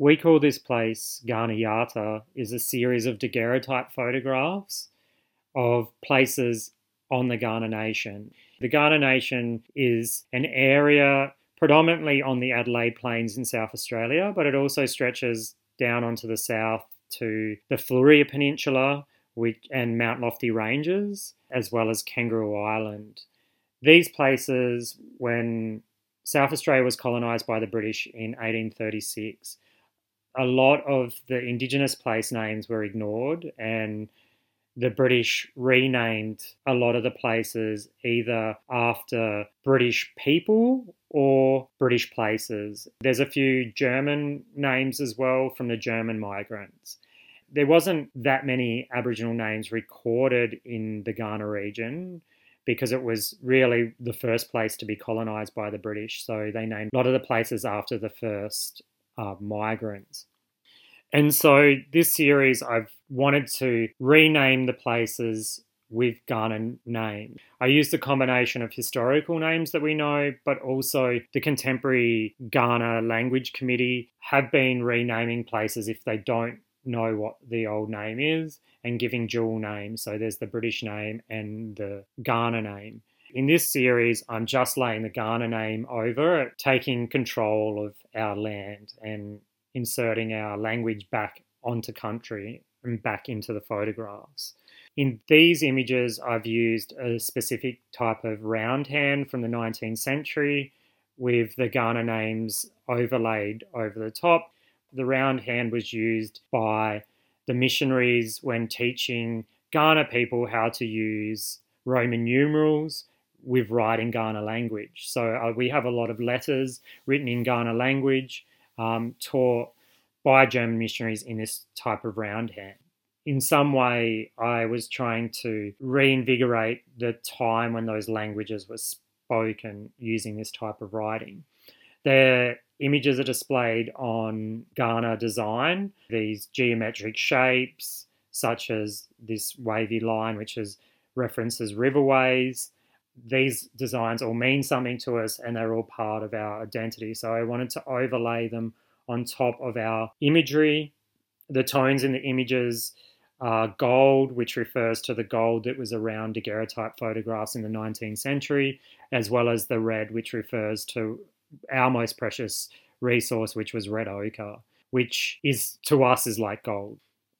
We call this place Kaurna Yarta is a series of daguerreotype photographs of places on the Kaurna Nation. The Kaurna Nation is an area predominantly on the Adelaide Plains in South Australia, but it also stretches down onto the south to the Fleurieu Peninsula which, and Mount Lofty Ranges, as well as Kangaroo Island. These places, when South Australia was colonised by the British in 1836, a lot of the Indigenous place names were ignored and the British renamed a lot of the places either after British people or British places. There's a few German names as well from the German migrants. There wasn't that many Aboriginal names recorded in the Kaurna region because it was really the first place to be colonised by the British. So they named a lot of the places after the first uh, migrants. And so this series, I've wanted to rename the places with Kaurna name. I used a combination of historical names that we know, but also the contemporary Kaurna Language Committee have been renaming places if they don't know what the old name is and giving dual names. So there's the British name and the Kaurna name. In this series, I'm just laying the Kaurna name over, taking control of our land and inserting our language back onto country and back into the photographs. In these images, I've used a specific type of round hand from the 19th century with the Kaurna names overlaid over the top. The round hand was used by the missionaries when teaching Kaurna people how to use Roman numerals with writing Kaurna language. So uh, we have a lot of letters written in Kaurna language um, taught by German missionaries in this type of round hand. In some way, I was trying to reinvigorate the time when those languages were spoken using this type of writing. The images are displayed on Kaurna design, these geometric shapes, such as this wavy line, which is references riverways, these designs all mean something to us and they're all part of our identity. So I wanted to overlay them on top of our imagery. The tones in the images are gold, which refers to the gold that was around daguerreotype photographs in the 19th century, as well as the red, which refers to our most precious resource, which was red ochre, which is to us is like gold.